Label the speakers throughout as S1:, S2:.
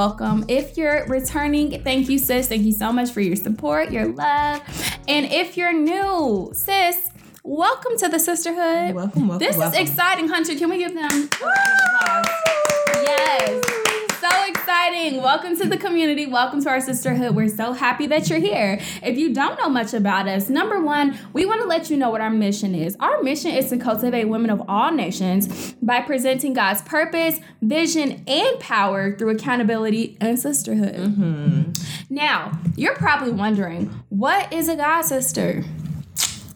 S1: welcome. If you're returning, thank you, sis. Thank you so much for your support, your love. And if you're new, sis, welcome to the sisterhood.
S2: Welcome, welcome.
S1: This
S2: welcome.
S1: is exciting, Hunter. Can we give them a round of applause? Yes. Exciting. Welcome to the community. Welcome to our sisterhood. We're so happy that you're here. If you don't know much about us, number one, we want to let you know what our mission is. Our mission is to cultivate women of all nations by presenting God's purpose, vision, and power through accountability and sisterhood. Mm-hmm. Now, you're probably wondering, what is a God sister?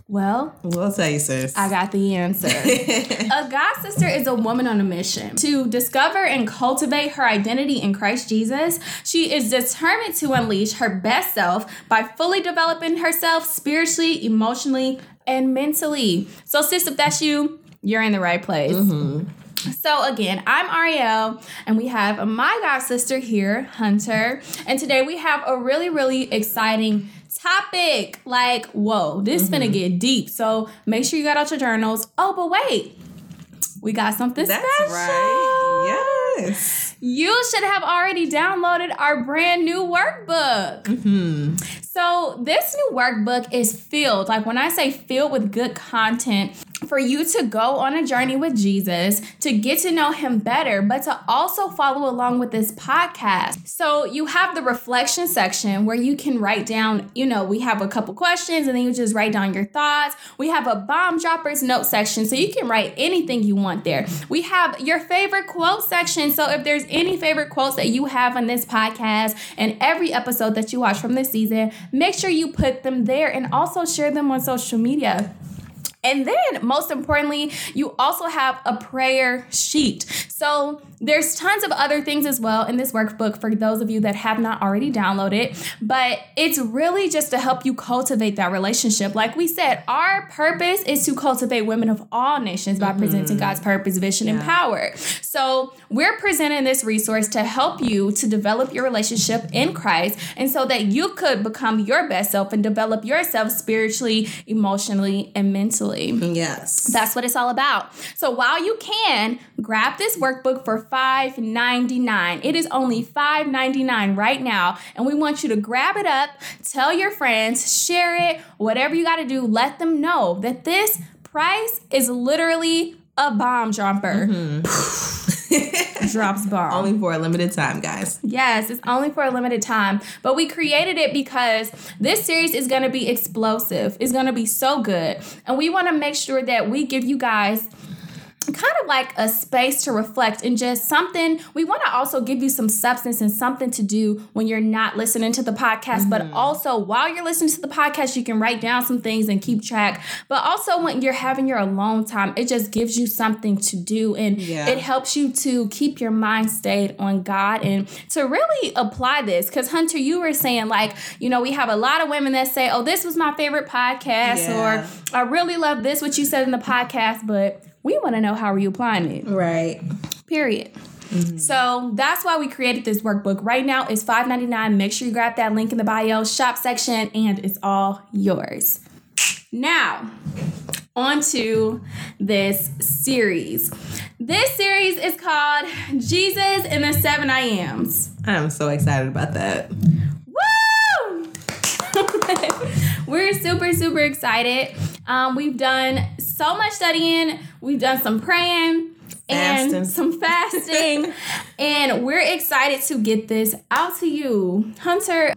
S1: Well,
S2: We'll tell you, sis.
S1: I got the answer. a God sister is a woman on a mission to discover and cultivate her identity in Christ Jesus. She is determined to unleash her best self by fully developing herself spiritually, emotionally, and mentally. So, sis, if that's you, you're in the right place. Mm-hmm. So again, I'm Ariel, and we have my god sister here, Hunter. And today we have a really, really exciting topic. Like, whoa, this
S2: Mm-hmm.
S1: finna get deep. So make sure you got out your journals. Oh, but wait, we got something
S2: That's
S1: special.
S2: right. Yes.
S1: You should have already downloaded our brand new workbook.
S2: Hmm.
S1: So, this new workbook is filled, like when I say filled with good content, for you to go on a journey with Jesus, to get to know him better, but to also follow along with this podcast. So, you have the reflection section where you can write down, you know, we have a couple questions and then you just write down your thoughts. We have a bomb droppers note section, so you can write anything you want there. We have your favorite quote section. So, if there's any favorite quotes that you have on this podcast and every episode that you watch from this season, make sure you put them there and also share them on social media. And then, most importantly, you also have a prayer sheet. So, there's tons of other things as well in this workbook for those of you that have not already downloaded, but it's really just to help you cultivate that relationship. Like we said, our purpose is to cultivate women of all nations by presenting God's mm-hmm. purpose, vision, and power. So, we're presenting this resource to help you to develop your relationship in Christ and so that you could become your best self and develop yourself spiritually, emotionally, and mentally.
S2: Yes.
S1: That's what it's all about. So while you can, grab this workbook for $5.99. It is only $5.99 right now. And we want you to grab it up, tell your friends, share it, whatever you got to do, let them know that this price is literally a bomb dropper. Drops bomb.
S2: Only for a limited time, guys.
S1: Yes, it's only for a limited time, but we created it because this series is going to be explosive. It's going to be so good. And we want to make sure that we give you guys kind of like a space to reflect and just something we want to also give you some substance and something to do when you're not listening to the podcast. But mm-hmm. also while you're listening to the podcast you can write down some things and keep track. But also when you're having your alone time it just gives you something to do. And
S2: Yeah.
S1: it helps you to keep your mind stayed on God and to really apply this. Because Hunter you were saying like you know we have a lot of women that say oh this was my favorite podcast
S2: Yeah.
S1: or I really love this what you said in the podcast but we want to know how are you applying it
S2: Right.
S1: period mm-hmm. so that's why we created this workbook right now it's $5.99 make sure you grab that link in the bio shop section and it's all yours now on to this series this series is called jesus and the seven i ams
S2: I'm so excited about that.
S1: Woo! We're super, super excited. Um, we've done so much studying, we've done some praying.
S2: Fasting.
S1: And some fasting, and we're excited to get this out to you. Hunter,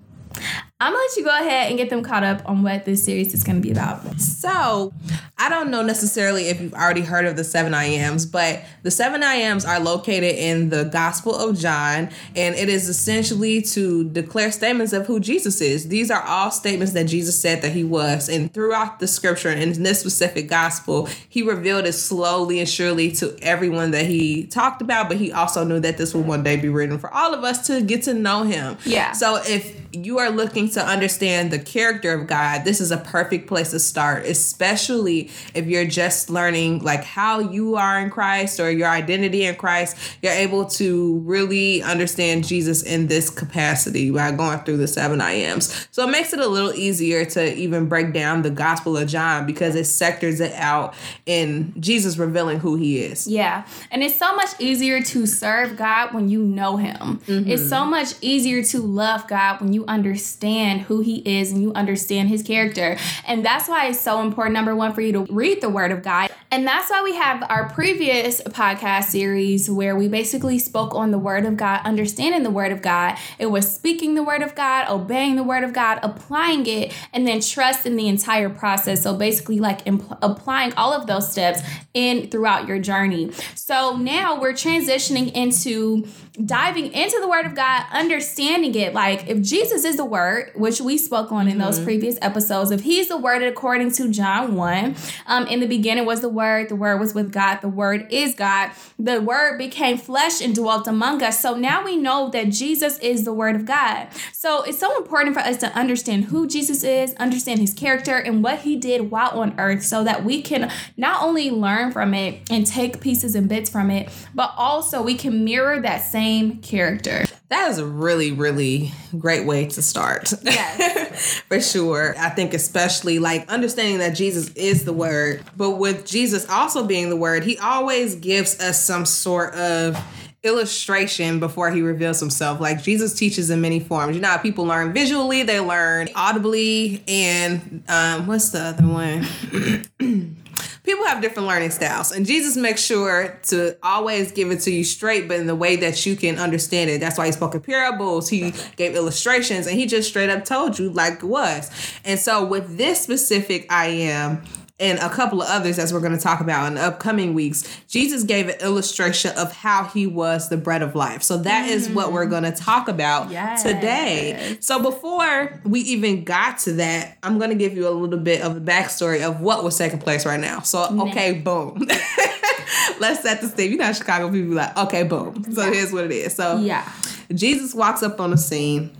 S1: I'm gonna let you go ahead and get them caught up on what this series is gonna be about.
S2: So, I don't know necessarily if you've already heard of the seven I ams, but the seven I ams are located in the Gospel of John, and it is essentially to declare statements of who Jesus is. These are all statements that Jesus said that he was, and throughout the scripture, and in this specific gospel, he revealed it slowly and surely to everyone that he talked about, but he also knew that this would one day be written for all of us to get to know him.
S1: Yeah.
S2: So, if you are looking to understand the character of God, this is a perfect place to start, especially if you're just learning like how you are in Christ or your identity in Christ. You're able to really understand Jesus in this capacity by going through the seven I ams. So it makes it a little easier to even break down the Gospel of John because it sectors it out in Jesus revealing who he is.
S1: Yeah. And it's so much easier to serve God when you know him. Mm-hmm. It's so much easier to love God when you understand who he is and you understand his character. And that's why it's so important, number one, for you to read the word of God. And that's why we have our previous podcast series where we basically spoke on the word of God, understanding the word of God. It was speaking the word of God, obeying the word of God, applying it, and then trust in the entire process. So basically, like impl- applying all of those steps in throughout your journey. So now we're transitioning into diving into the word of God, understanding it. Like if Jesus is the word, which we spoke on in those mm-hmm. previous episodes, if he's the word according to John 1, um, in the beginning was the word, the word was with God, the word is God. The word became flesh and dwelt among us. So now we know that Jesus is the word of God. So it's so important for us to understand who Jesus is, understand his character and what he did while on earth so that we can not only learn from it and take pieces and bits from it, but also we can mirror that same same character.
S2: That is a really, really great way to start. Yes. For sure. I think, especially like understanding that Jesus is the Word, but with Jesus also being the Word, He always gives us some sort of illustration before he reveals himself. Like Jesus teaches in many forms. You know how people learn visually, they learn audibly, and um, what's the other one? people have different learning styles and jesus makes sure to always give it to you straight but in the way that you can understand it. That's why he spoke in parables. He gave illustrations and he just straight up told you like it was. And so with this specific i am and a couple of others as we're going to talk about in the upcoming weeks, Jesus gave an illustration of how he was the bread of life. So that mm. is what we're going to talk about yes. today. So before we even got to that, I'm going to give you a little bit of the backstory of what was taking place right now. So, okay, boom. Let's set the stage. You know, Chicago people like, okay, boom. So yeah. here's what it is. So, yeah. Jesus walks up on the scene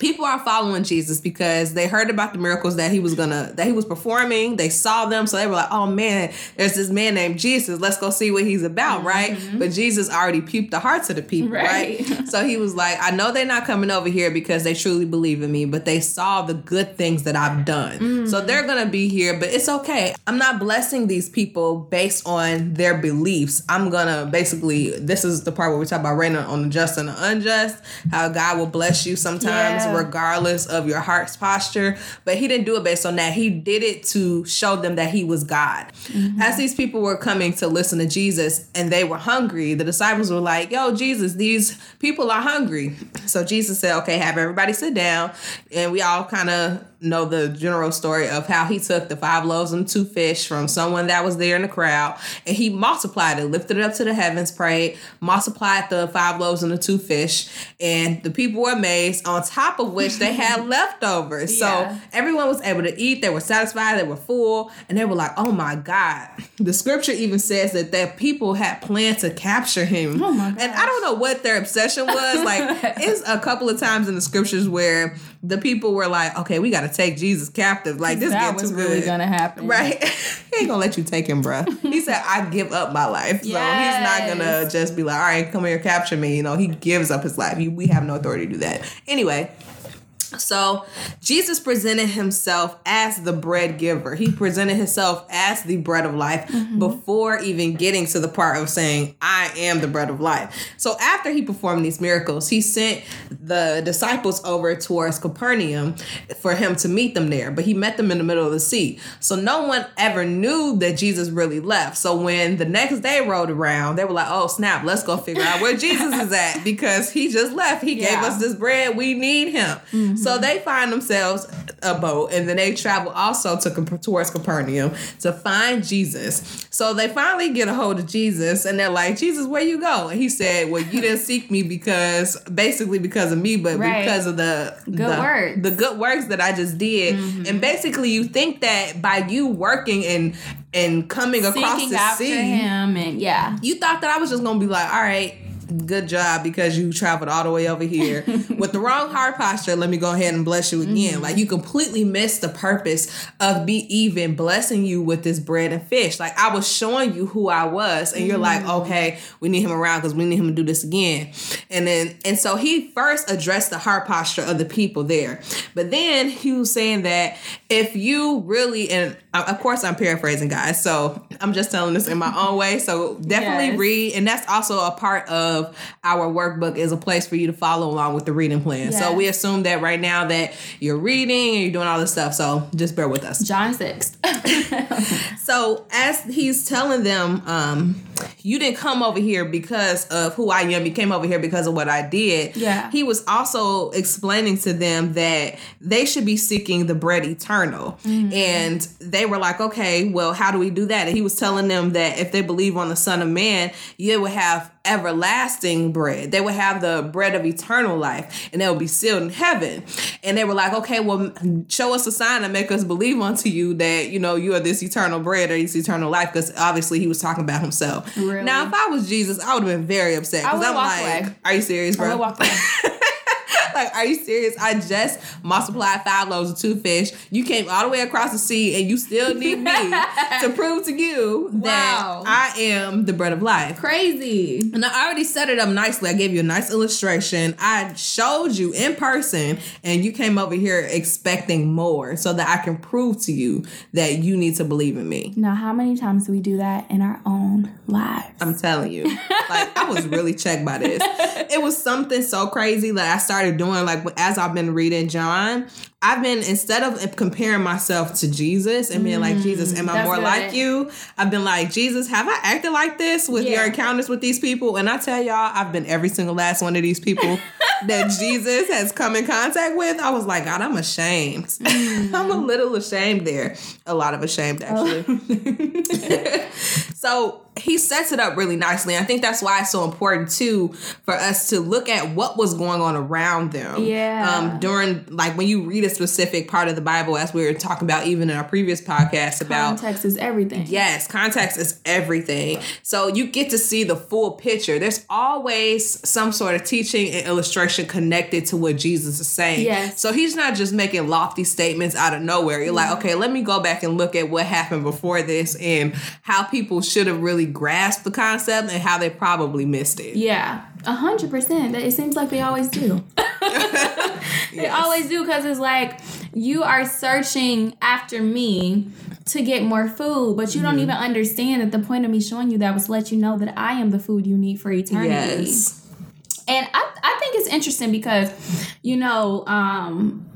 S2: people are following Jesus because they heard about the miracles that he was gonna that he was performing. They saw them, so they were like, "Oh man, there's this man named Jesus. Let's go see what he's about." Mm-hmm. Right? But Jesus already peeped the hearts of the people, right? right? so he was like, "I know they're not coming over here because they truly believe in me, but they saw the good things that I've done. Mm-hmm. So they're gonna be here, but it's okay. I'm not blessing these people based on their beliefs. I'm gonna basically this is the part where we talk about raining on the just and the unjust. How God will bless you sometimes." Yeah regardless of your heart's posture. But he didn't do it based on that. He did it to show them that he was God. Mm-hmm. As these people were coming to listen to Jesus and they were hungry, the disciples were like, Yo, Jesus, these people are hungry. So Jesus said, Okay, have everybody sit down. And we all kind of know the general story of how he took the five loaves and two fish from someone that was there in the crowd and he multiplied it, lifted it up to the heavens, prayed, multiplied the five loaves and the two fish, and the people were amazed, on top of which they had leftovers. Yeah. So everyone was able to eat, they were satisfied, they were full, and they were like, oh my God. The scripture even says that that people had planned to capture him. Oh my God. And I don't know what their obsession was. like, it's a couple of times in the scriptures where the people were like, okay, we got to take Jesus captive. Like this
S1: that was really gonna happen,
S2: right? he ain't gonna let you take him, bro. He said, I give up my life, so he's not gonna just be like, all right, come here, capture me. You know, he gives up his life. we have no authority to do that. Anyway. So Jesus presented himself as the bread giver. He presented himself as the bread of life mm-hmm. before even getting to the part of saying, I am the bread of life. So after he performed these miracles, he sent the disciples over towards Capernaum for him to meet them there. But he met them in the middle of the sea. So no one ever knew that Jesus really left. So when the next day rolled around, they were like, oh snap, let's go figure out where Jesus is at because he just left. He yeah. gave us this bread. We need him. Mm-hmm. So they find themselves a boat and then they travel also to towards Capernaum to find Jesus. So they finally get a hold of Jesus and they're like, Jesus, where you go? And he said, Well, you didn't seek me because basically because of me, but right. because of the
S1: good
S2: the,
S1: works.
S2: The good works that I just did. Mm-hmm. And basically you think that by you working and and coming Seeking
S1: across
S2: the sea,
S1: him and yeah.
S2: You thought that I was just gonna be like, all right good job because you traveled all the way over here with the wrong heart posture. Let me go ahead and bless you again. Mm-hmm. Like you completely missed the purpose of be even blessing you with this bread and fish. Like I was showing you who I was, and you're like, mm-hmm. okay, we need him around because we need him to do this again. And then, and so he first addressed the heart posture of the people there, but then he was saying that if you really, and of course I'm paraphrasing, guys, so I'm just telling this in my own way. So definitely yes. read, and that's also a part of our workbook is a place for you to follow along with the reading plan. Yes. So we assume that right now that you're reading and you're doing all this stuff. So just bear with us.
S1: John six.
S2: so as he's telling them, um, you didn't come over here because of who I am. You came over here because of what I did.
S1: Yeah.
S2: He was also explaining to them that they should be seeking the bread eternal. Mm-hmm. And they were like, okay, well, how do we do that? And he was telling them that if they believe on the Son of Man, you will have everlasting bread. They would have the bread of eternal life and they would be sealed in heaven. And they were like, okay, well, show us a sign and make us believe unto you that, you know, you are this eternal bread or this eternal life. Because obviously he was talking about himself. Really? Now, if I was Jesus, I would have been very upset. Because I'm like, away. are you serious, bro? I would walk away. like, are you serious? I just multiplied five loaves of two fish. You came all the way across the sea, and you still need me to prove to you that wow. I am the bread of life.
S1: Crazy.
S2: And I already set it up nicely. I gave you a nice illustration. I showed you in person, and you came over here expecting more so that I can prove to you that you need to believe in me.
S1: Now, how many times do we do that in our own lives?
S2: I'm telling you. Like, I was really checked by this. It was something so crazy that I started doing like as I've been reading John, I've been instead of comparing myself to Jesus and being like, Jesus, am I more good. like you? I've been like, Jesus, have I acted like this with yeah. your encounters with these people? And I tell y'all, I've been every single last one of these people that Jesus has come in contact with. I was like, God, I'm ashamed. Mm. I'm a little ashamed there. A lot of ashamed, actually. Oh. so he sets it up really nicely. I think that's why it's so important too for us to look at what was going on around them.
S1: Yeah.
S2: Um, during like when you read a specific part of the Bible, as we were talking about even in our previous podcast about
S1: context is everything.
S2: Yes, context is everything. So you get to see the full picture. There's always some sort of teaching and illustration connected to what Jesus is saying.
S1: Yes.
S2: So he's not just making lofty statements out of nowhere. You're like, okay, let me go back and look at what happened before this and how people should have really grasped the concept and how they probably missed it.
S1: Yeah, a hundred percent. It seems like they always do. They always do because it's like you are searching after me to get more food, but you mm-hmm. don't even understand that the point of me showing you that was to let you know that I am the food you need for eternity. Yes. And I, I think it's interesting because, you know, um,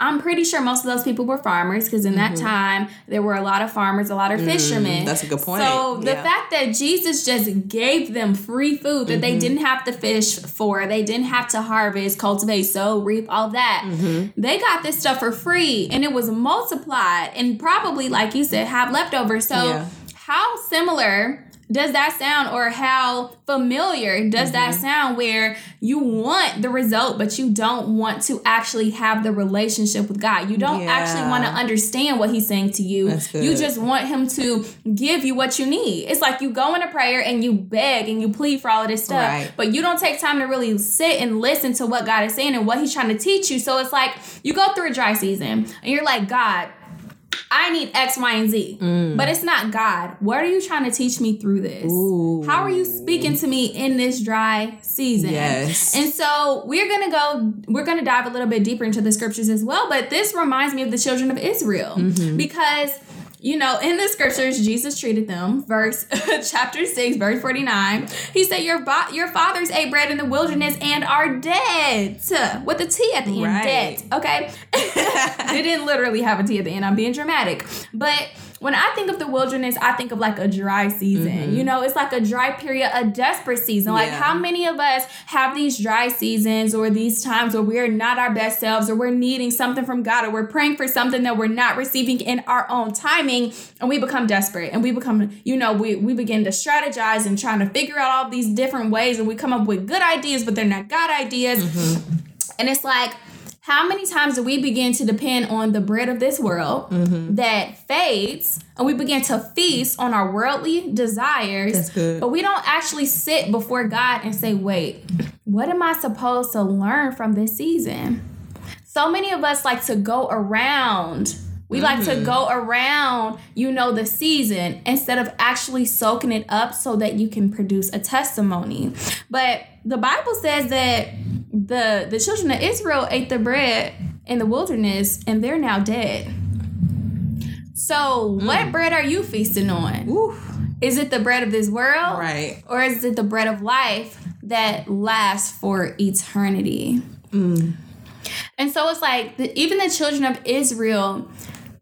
S1: I'm pretty sure most of those people were farmers because in mm-hmm. that time there were a lot of farmers, a lot of mm, fishermen.
S2: that's a good point.
S1: So the yeah. fact that Jesus just gave them free food that mm-hmm. they didn't have to fish for, they didn't have to harvest, cultivate, sow, reap, all that. Mm-hmm. They got this stuff for free and it was multiplied and probably, like you said, have leftovers. So yeah. how similar does that sound or how familiar does mm-hmm. that sound where you want the result but you don't want to actually have the relationship with God. You don't yeah. actually want to understand what he's saying to you. You just want him to give you what you need. It's like you go into prayer and you beg and you plead for all of this stuff, right. but you don't take time to really sit and listen to what God is saying and what he's trying to teach you. So it's like you go through a dry season and you're like, God, I need X, Y, and Z. Mm. But it's not God. What are you trying to teach me through this? Ooh. How are you speaking to me in this dry season?
S2: Yes.
S1: And so we're gonna go, we're gonna dive a little bit deeper into the scriptures as well. But this reminds me of the children of Israel mm-hmm. because you know, in the scriptures, Jesus treated them. Verse chapter 6, verse 49. He said, Your bo- your fathers ate bread in the wilderness and are dead. With a T at the end. Right. Dead. Okay. they didn't literally have a T at the end. I'm being dramatic. But when I think of the wilderness, I think of like a dry season. Mm-hmm. You know, it's like a dry period, a desperate season. Like, how many of us have these dry seasons or these times where we're not our best selves or we're needing something from God or we're praying for something that we're not receiving in our own timing and we become desperate and we become, you know, we, we begin to strategize and trying to figure out all these different ways and we come up with good ideas, but they're not God ideas. Mm-hmm. And it's like, how many times do we begin to depend on the bread of this world
S2: Mm-hmm.
S1: that fades and we begin to feast on our worldly desires
S2: That's good.
S1: but we don't actually sit before god and say wait what am i supposed to learn from this season so many of us like to go around we like
S2: Mm-hmm.
S1: to go around you know the season instead of actually soaking it up so that you can produce a testimony but the bible says that the the children of israel ate the bread in the wilderness and they're now dead. So mm. what bread are you feasting on?
S2: Ooh,
S1: is it the bread of this world?
S2: Right.
S1: or is it the bread of life that lasts for eternity? Mm. And so it's like the, even the children of Israel,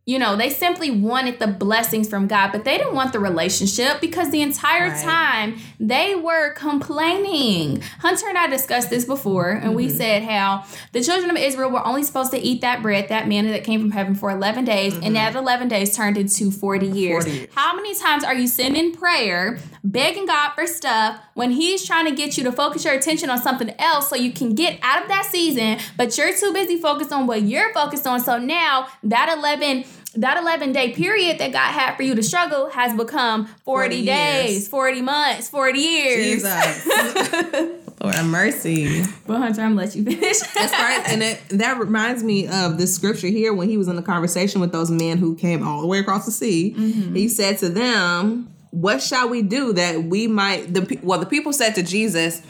S1: you know, they simply wanted the blessings from God, but they didn't want the relationship because the entire
S2: Right.
S1: time they were complaining. Hunter and I discussed this before, and we mm-hmm. said how the children of Israel were only supposed to eat that bread, that manna that came from heaven for 11 days, and mm-hmm. that 11 days turned into 40 years.
S2: 40 years.
S1: How many times are you sending prayer, begging God for stuff when He's trying to get you to focus your attention on something else so you can get out of that season, but you're too busy focused on what you're focused on. So now that 11 that 11 day period that God had for you to struggle has become 40,
S2: 40
S1: days,
S2: years.
S1: 40 months, 40 years.
S2: Jesus. Lord have mercy.
S1: Well, Hunter, I'm gonna let you finish.
S2: That's right. And it, that reminds me of this scripture here when he was in the conversation with those men who came all the way across the sea. Mm-hmm. He said to them, what shall we do that we might the well the people said to Jesus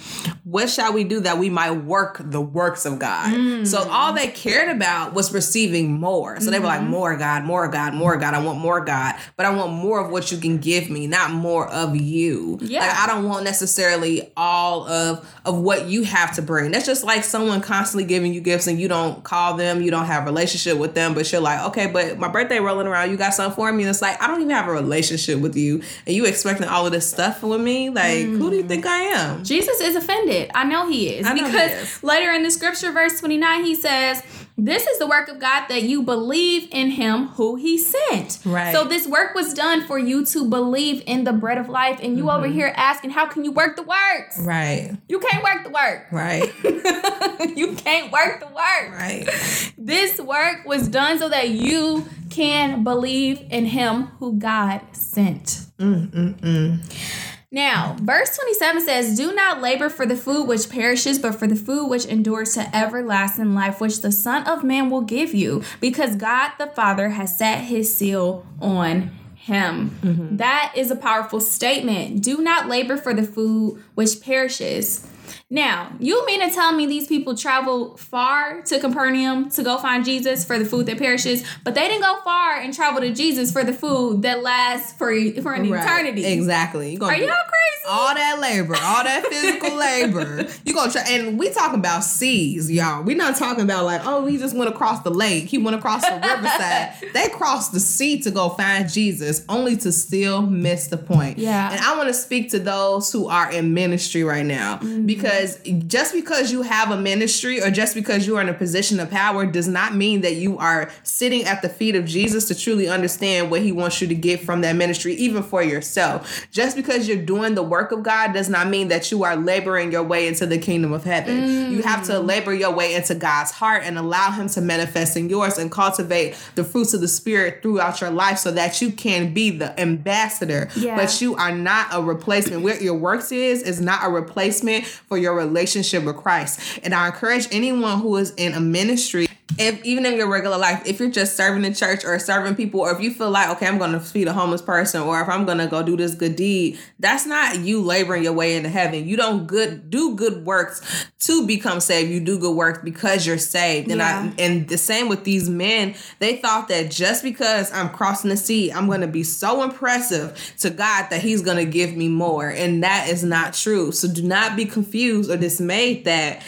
S2: what shall we do that we might work the works of God? So mm. all they cared about was receiving more. So they were like mm-hmm. more God more God more God. I want more God but I want more of what you can give me not more of you.
S1: Yeah.
S2: Like, I don't want necessarily all of of what you have to bring. That's just like someone constantly giving you gifts and you don't call them, you don't have a relationship with them, but you're like, okay, but my birthday rolling around, you got something for me, and it's like I don't even have a relationship with you, and you expecting all of this stuff with me. Like, who do you think I am?
S1: Jesus is offended. I know he is.
S2: Know he
S1: because
S2: is.
S1: later in the scripture, verse 29, he says, This is the work of God that you believe in him who he sent.
S2: Right.
S1: So this work was done for you to believe in the bread of life. And you
S2: Mm-hmm.
S1: over here asking, How can you work the works?
S2: Right,
S1: You can't work the work.
S2: right,
S1: you can't work the work.
S2: right.
S1: This work was done so that you can believe in him who God sent. Mm, mm, mm. Now, verse 27 says, Do not labor for the food which perishes, but for the food which endures to everlasting life, which the Son of Man will give you, because God the Father has set his seal on him. Mm-hmm. That is a powerful statement. Do not labor for the food which perishes. Now, you mean to tell me these people traveled far to Capernaum to go find Jesus for the food that perishes, but they didn't go far and travel to Jesus for the food that lasts for for an
S2: Right.
S1: eternity?
S2: Exactly.
S1: Are y'all crazy?
S2: all that labor, all that physical labor. You gonna try, and we talking about seas, y'all. We not talking about like, oh, he just went across the lake. He went across the riverside. They crossed the sea to go find Jesus, only to still miss the point.
S1: Yeah.
S2: And I want to speak to those who are in ministry right now,
S1: Mm-hmm.
S2: because just because you have a ministry or just because you are in a position of power does not mean that you are sitting at the feet of Jesus to truly understand what He wants you to get from that ministry, even for yourself. Just because you're doing the work of God does not mean that you are laboring your way into the kingdom of heaven. You have
S1: Mm.
S2: to labor your way into God's heart and allow Him to manifest in yours and cultivate the fruits of the Spirit throughout your life so that you can be the ambassador.
S1: Yeah.
S2: But you are not a replacement. What your works is, is not a replacement for your relationship with Christ. And I encourage anyone who is in a ministry if even in your regular life, if you're just serving in church or serving people, or if you feel like, okay, I'm gonna feed a homeless person, or if I'm gonna go do this good deed, that's not you laboring your way into heaven. You don't good do good works to become saved. You do good works because you're saved. And
S1: Yeah.
S2: I and the same with these men, they thought that just because I'm crossing the sea, I'm gonna be so impressive to God that He's gonna give me more. And that is not true. So do not be confused or dismayed that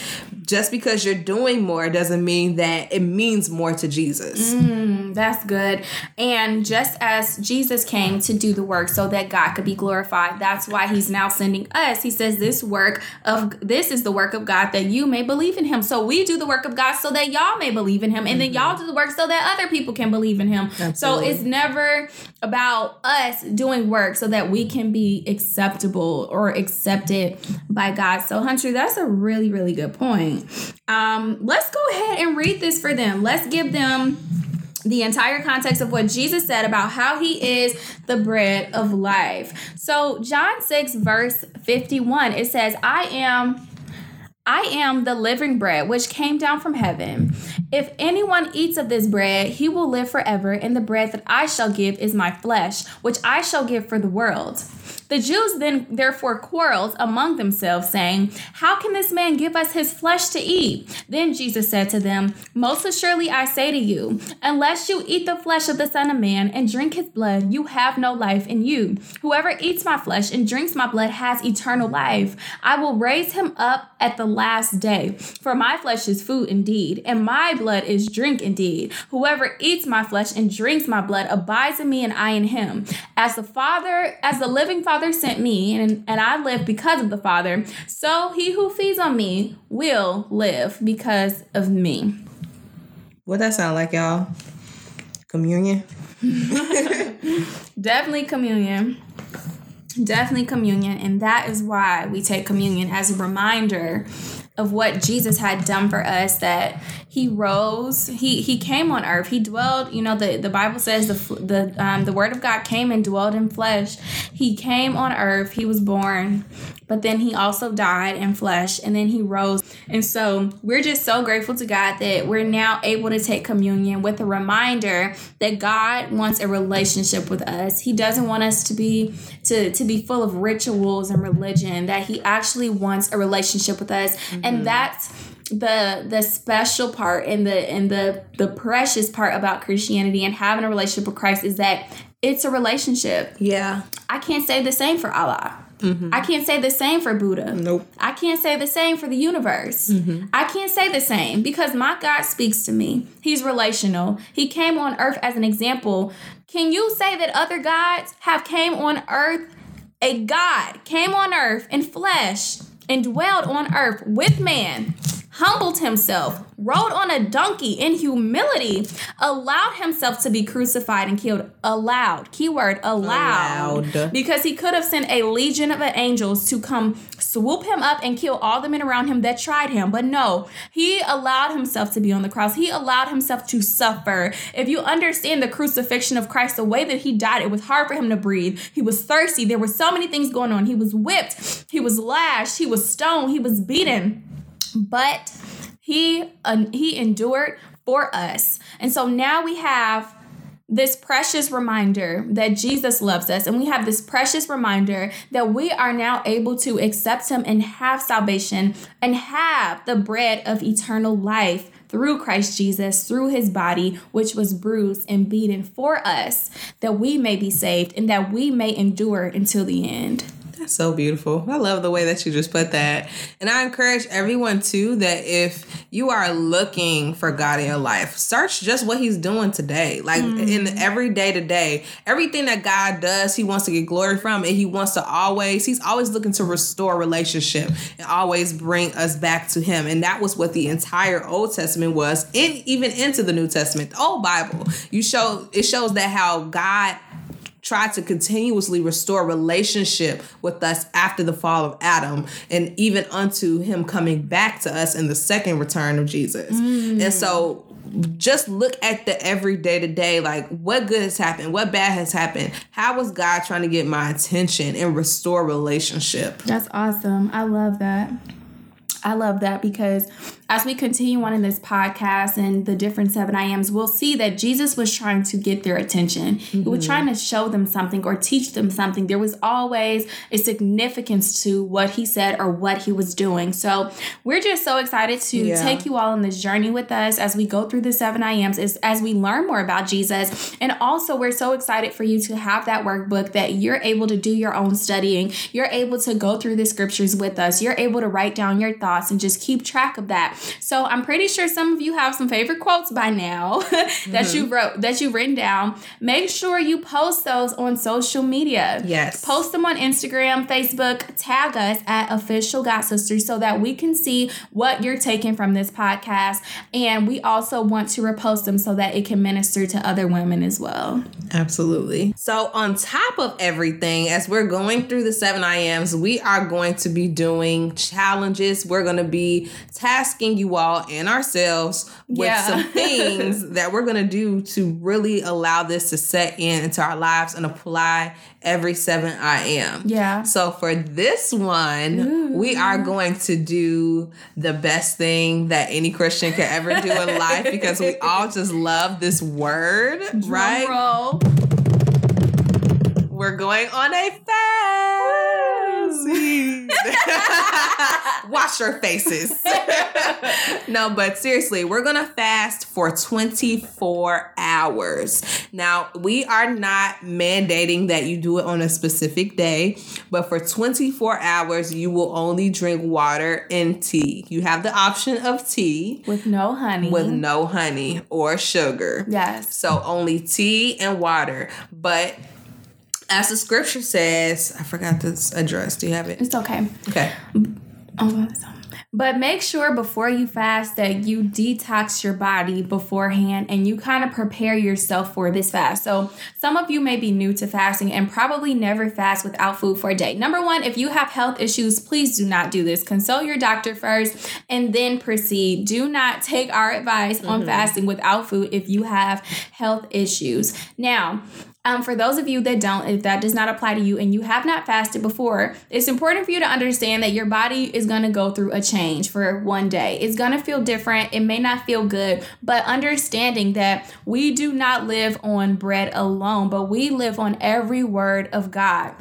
S2: just because you're doing more doesn't mean that it means more to Jesus.
S1: That's good. And just as Jesus came to do the work so that God could be glorified, that's why he's now sending us. He says this work of this is the work of God that you may believe in him. So we do the work of God so that y'all may believe in him and then y'all do the work so that other people can believe in him. So it's never about us doing work so that we can be acceptable or accepted by God. So Hunter, that's a really really good point. Um, let's go ahead and read this for them. Let's give them the entire context of what Jesus said about how he is the bread of life. So, John 6, verse 51, it says, I am. I am the living bread which came down from heaven. If anyone eats of this bread, he will live forever, and the bread that I shall give is my flesh, which I shall give for the world. The Jews then therefore quarreled among themselves, saying, How can this man give us his flesh to eat? Then Jesus said to them, Most assuredly I say to you, unless you eat the flesh of the Son of Man and drink his blood, you have no life in you. Whoever eats my flesh and drinks my blood has eternal life. I will raise him up at the last day. For my flesh is food indeed, and my blood is drink indeed. Whoever eats my flesh and drinks my blood abides in me, and I in him. As the Father, as the living Father, sent me, and, and I live because of the Father, so he who feeds on me will live because of me.
S2: What that sound like, y'all? Communion?
S1: Definitely communion. Definitely communion. And that is why we take communion as a reminder of what Jesus had done for us that he rose. He he came on earth. He dwelled you know the the bible says the the um, the word of god came and dwelled in flesh. He came on earth. He was born but then he also died in flesh and then he rose. And so we're just so grateful to god that we're now able to take communion with a reminder that god wants a relationship with us. He doesn't want us to be to to be full of rituals and religion that he actually wants a relationship with us. Mm-hmm. and that's the the special part and the and the the precious part about Christianity and having a relationship with Christ is that it's a relationship.
S2: Yeah.
S1: I can't say the same for Allah. Mm-hmm. I can't say the same for Buddha.
S2: Nope.
S1: I can't say the same for the universe. Mm-hmm. I can't say the same because my God speaks to me. He's relational. He came on earth as an example. Can you say that other gods have came on earth? A God came on earth in flesh and dwelled on earth with man humbled himself, rode on a donkey in humility, allowed himself to be crucified and killed. Allowed, keyword, allowed. allowed. Because he could have sent a legion of angels to come swoop him up and kill all the men around him that tried him. But no, he allowed himself to be on the cross. He allowed himself to suffer. If you understand the crucifixion of Christ, the way that he died, it was hard for him to breathe. He was thirsty. There were so many things going on. He was whipped, he was lashed, he was stoned, he was beaten but he uh, he endured for us. And so now we have this precious reminder that Jesus loves us, and we have this precious reminder that we are now able to accept Him and have salvation and have the bread of eternal life through Christ Jesus, through His body, which was bruised and beaten for us, that we may be saved and that we may endure until the end.
S2: That's so beautiful. I love the way that you just put that. And I encourage everyone too that if you are looking for God in your life, search just what He's doing today. Like mm. in every day to day, everything that God does, He wants to get glory from, and He wants to always, He's always looking to restore relationship and always bring us back to Him. And that was what the entire Old Testament was, and even into the New Testament, the old Bible. You show it shows that how God try to continuously restore relationship with us after the fall of Adam and even unto him coming back to us in the second return of Jesus. Mm. And so just look at the everyday to day like what good has happened? What bad has happened? How was god trying to get my attention and restore relationship?
S1: That's awesome. I love that. I love that because as we continue on in this podcast and the different 7 I ams, we'll see that Jesus was trying to get their attention. Mm-hmm. He was trying to show them something or teach them something. There was always a significance to what he said or what he was doing. So we're just so excited to yeah. take you all on this journey with us as we go through the 7 I ams, as, as we learn more about Jesus. And also, we're so excited for you to have that workbook that you're able to do your own studying. You're able to go through the scriptures with us. You're able to write down your thoughts and just keep track of that. So I'm pretty sure some of you have some favorite quotes by now that mm-hmm. you wrote that you've written down. Make sure you post those on social media.
S2: Yes.
S1: Post them on Instagram, Facebook, tag us at official God Sisters so that we can see what you're taking from this podcast. And we also want to repost them so that it can minister to other women as well.
S2: Absolutely. So on top of everything, as we're going through the seven I ams, we are going to be doing challenges. We're going to be tasking seeing you all and ourselves with
S1: Yeah.
S2: some things that we're gonna do to really allow this to set in into our lives and apply every 7 I am.
S1: Yeah.
S2: So for this one, we are going to do the best thing that any Christian could ever do in life because we all just love this word, right?
S1: Roll.
S2: We're going on a fast. Wash your faces. no, but seriously, we're gonna fast for 24 hours. Now, we are not mandating that you do it on a specific day, but for 24 hours, you will only drink water and tea. You have the option of tea
S1: With no honey.
S2: with no honey or sugar.
S1: yes.
S2: So only tea and water. But as the scripture says, I forgot this address. Do you have it?
S1: It's okay.
S2: Okay.
S1: Oh, But make sure before you fast that you detox your body beforehand and you kind of prepare yourself for this fast. So, some of you may be new to fasting and probably never fast without food for a day. Number one, if you have health issues, please do not do this. Consult your doctor first and then proceed. Do not take our advice on mm-hmm. fasting without food if you have health issues. Now, um, for those of you that don't, if that does not apply to you and you have not fasted before, it's important for you to understand that your body is going to go through a change for one day. It's going to feel different. It may not feel good, but understanding that we do not live on bread alone, but we live on every word of God.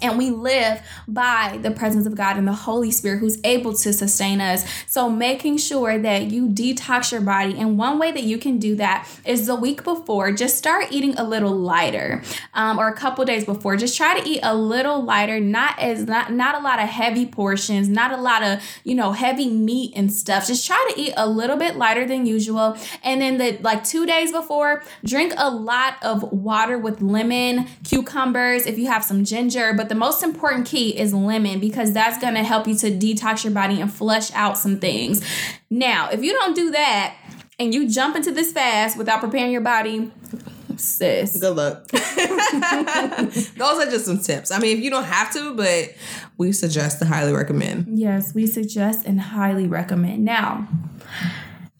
S1: And we live by the presence of God and the Holy Spirit who's able to sustain us. So making sure that you detox your body. And one way that you can do that is the week before, just start eating a little lighter. Um, or a couple days before. Just try to eat a little lighter, not as not not a lot of heavy portions, not a lot of, you know, heavy meat and stuff. Just try to eat a little bit lighter than usual. And then the like two days before, drink a lot of water with lemon, cucumbers, if you have some ginger. But the most important key is lemon because that's gonna help you to detox your body and flush out some things. Now, if you don't do that and you jump into this fast without preparing your body, sis.
S2: Good luck. Those are just some tips. I mean, if you don't have to, but we suggest to highly recommend.
S1: Yes, we suggest and highly recommend. Now,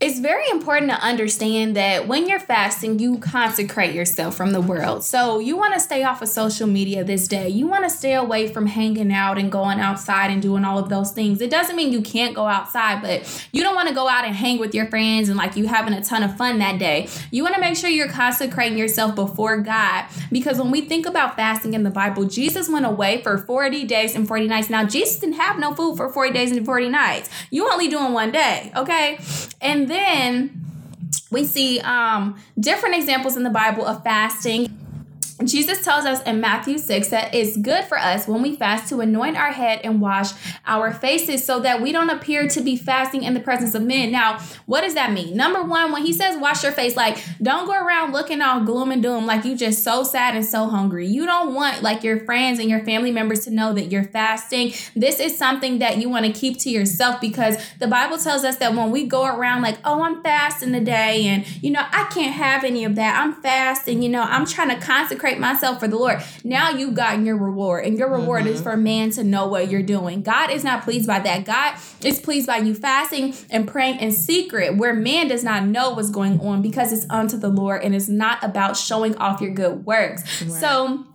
S1: it's very important to understand that when you're fasting, you consecrate yourself from the world. So, you want to stay off of social media this day. You want to stay away from hanging out and going outside and doing all of those things. It doesn't mean you can't go outside, but you don't want to go out and hang with your friends and like you having a ton of fun that day. You want to make sure you're consecrating yourself before God because when we think about fasting in the Bible, Jesus went away for 40 days and 40 nights. Now, Jesus didn't have no food for 40 days and 40 nights. You only doing one day, okay? And then we see um, different examples in the Bible of fasting. Jesus tells us in Matthew 6 that it's good for us when we fast to anoint our head and wash our faces so that we don't appear to be fasting in the presence of men. Now, what does that mean? Number one, when he says wash your face, like don't go around looking all gloom and doom like you just so sad and so hungry. You don't want like your friends and your family members to know that you're fasting. This is something that you want to keep to yourself because the Bible tells us that when we go around like, oh, I'm fasting today and you know, I can't have any of that. I'm fasting, you know, I'm trying to consecrate myself for the Lord. Now you've gotten your reward, and your reward is mm-hmm. for man to know what you're doing. God is not pleased by that. God is pleased by you fasting and praying in secret, where man does not know what's going on because it's unto the Lord and it's not about showing off your good works. So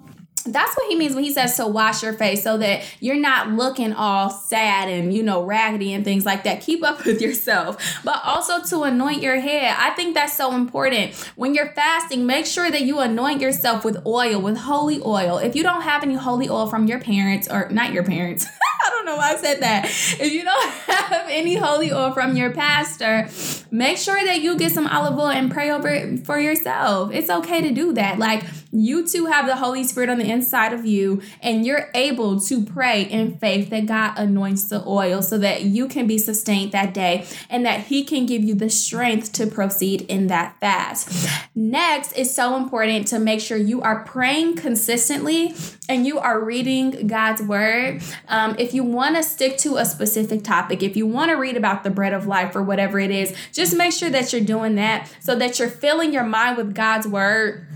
S1: that's what he means when he says to wash your face so that you're not looking all sad and you know raggedy and things like that keep up with yourself but also to anoint your head i think that's so important when you're fasting make sure that you anoint yourself with oil with holy oil if you don't have any holy oil from your parents or not your parents I don't know why I said that. If you don't have any holy oil from your pastor, make sure that you get some olive oil and pray over it for yourself. It's okay to do that. Like you too have the Holy Spirit on the inside of you, and you're able to pray in faith that God anoints the oil so that you can be sustained that day and that He can give you the strength to proceed in that fast. Next, it's so important to make sure you are praying consistently and you are reading God's word. Um, if you want to stick to a specific topic, if you want to read about the bread of life or whatever it is, just make sure that you're doing that so that you're filling your mind with God's word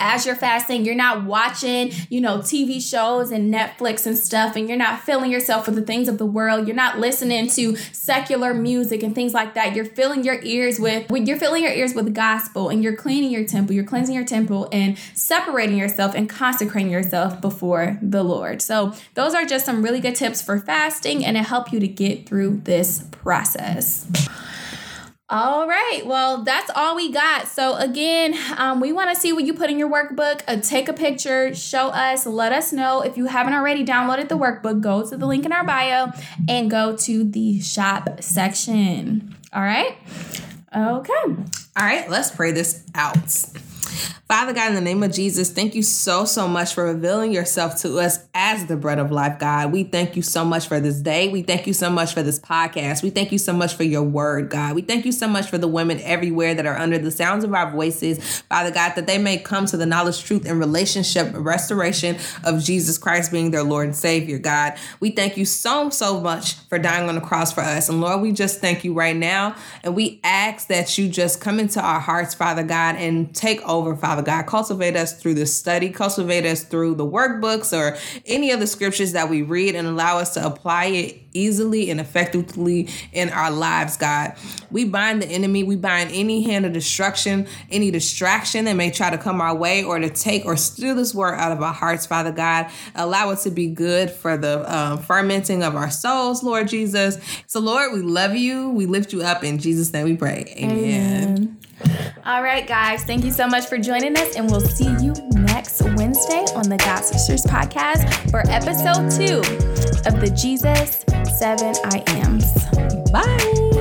S1: as you're fasting, you're not watching, you know, TV shows and Netflix and stuff, and you're not filling yourself with the things of the world. You're not listening to secular music and things like that. You're filling your ears with, you're filling your ears with gospel and you're cleaning your temple, you're cleansing your temple and separating yourself and consecrating yourself before the Lord. So, those are just some really good tips for fasting and it help you to get through this process. All right. Well, that's all we got. So, again, um, we want to see what you put in your workbook. Uh, take a picture, show us, let us know. If you haven't already downloaded the workbook, go to the link in our bio and go to the shop section. All right. Okay. All
S2: right. Let's pray this out. Father God, in the name of Jesus, thank you so, so much for revealing yourself to us as the bread of life, God. We thank you so much for this day. We thank you so much for this podcast. We thank you so much for your word, God. We thank you so much for the women everywhere that are under the sounds of our voices, Father God, that they may come to the knowledge, truth, and relationship restoration of Jesus Christ being their Lord and Savior, God. We thank you so, so much for dying on the cross for us. And Lord, we just thank you right now. And we ask that you just come into our hearts, Father God, and take over, Father God. Cultivate us through the study, cultivate us through the workbooks or any of the scriptures that we read, and allow us to apply it easily and effectively in our lives, God. We bind the enemy, we bind any hand of destruction, any distraction that may try to come our way or to take or steal this word out of our hearts, Father God. Allow it to be good for the um, fermenting of our souls, Lord Jesus. So, Lord, we love you. We lift you up. In Jesus' name we pray. Amen. Amen.
S1: All right, guys. Thank you so much for joining us, and we'll see you next Wednesday on the God Sisters podcast for episode two of the Jesus 7 I Ams.
S2: Bye.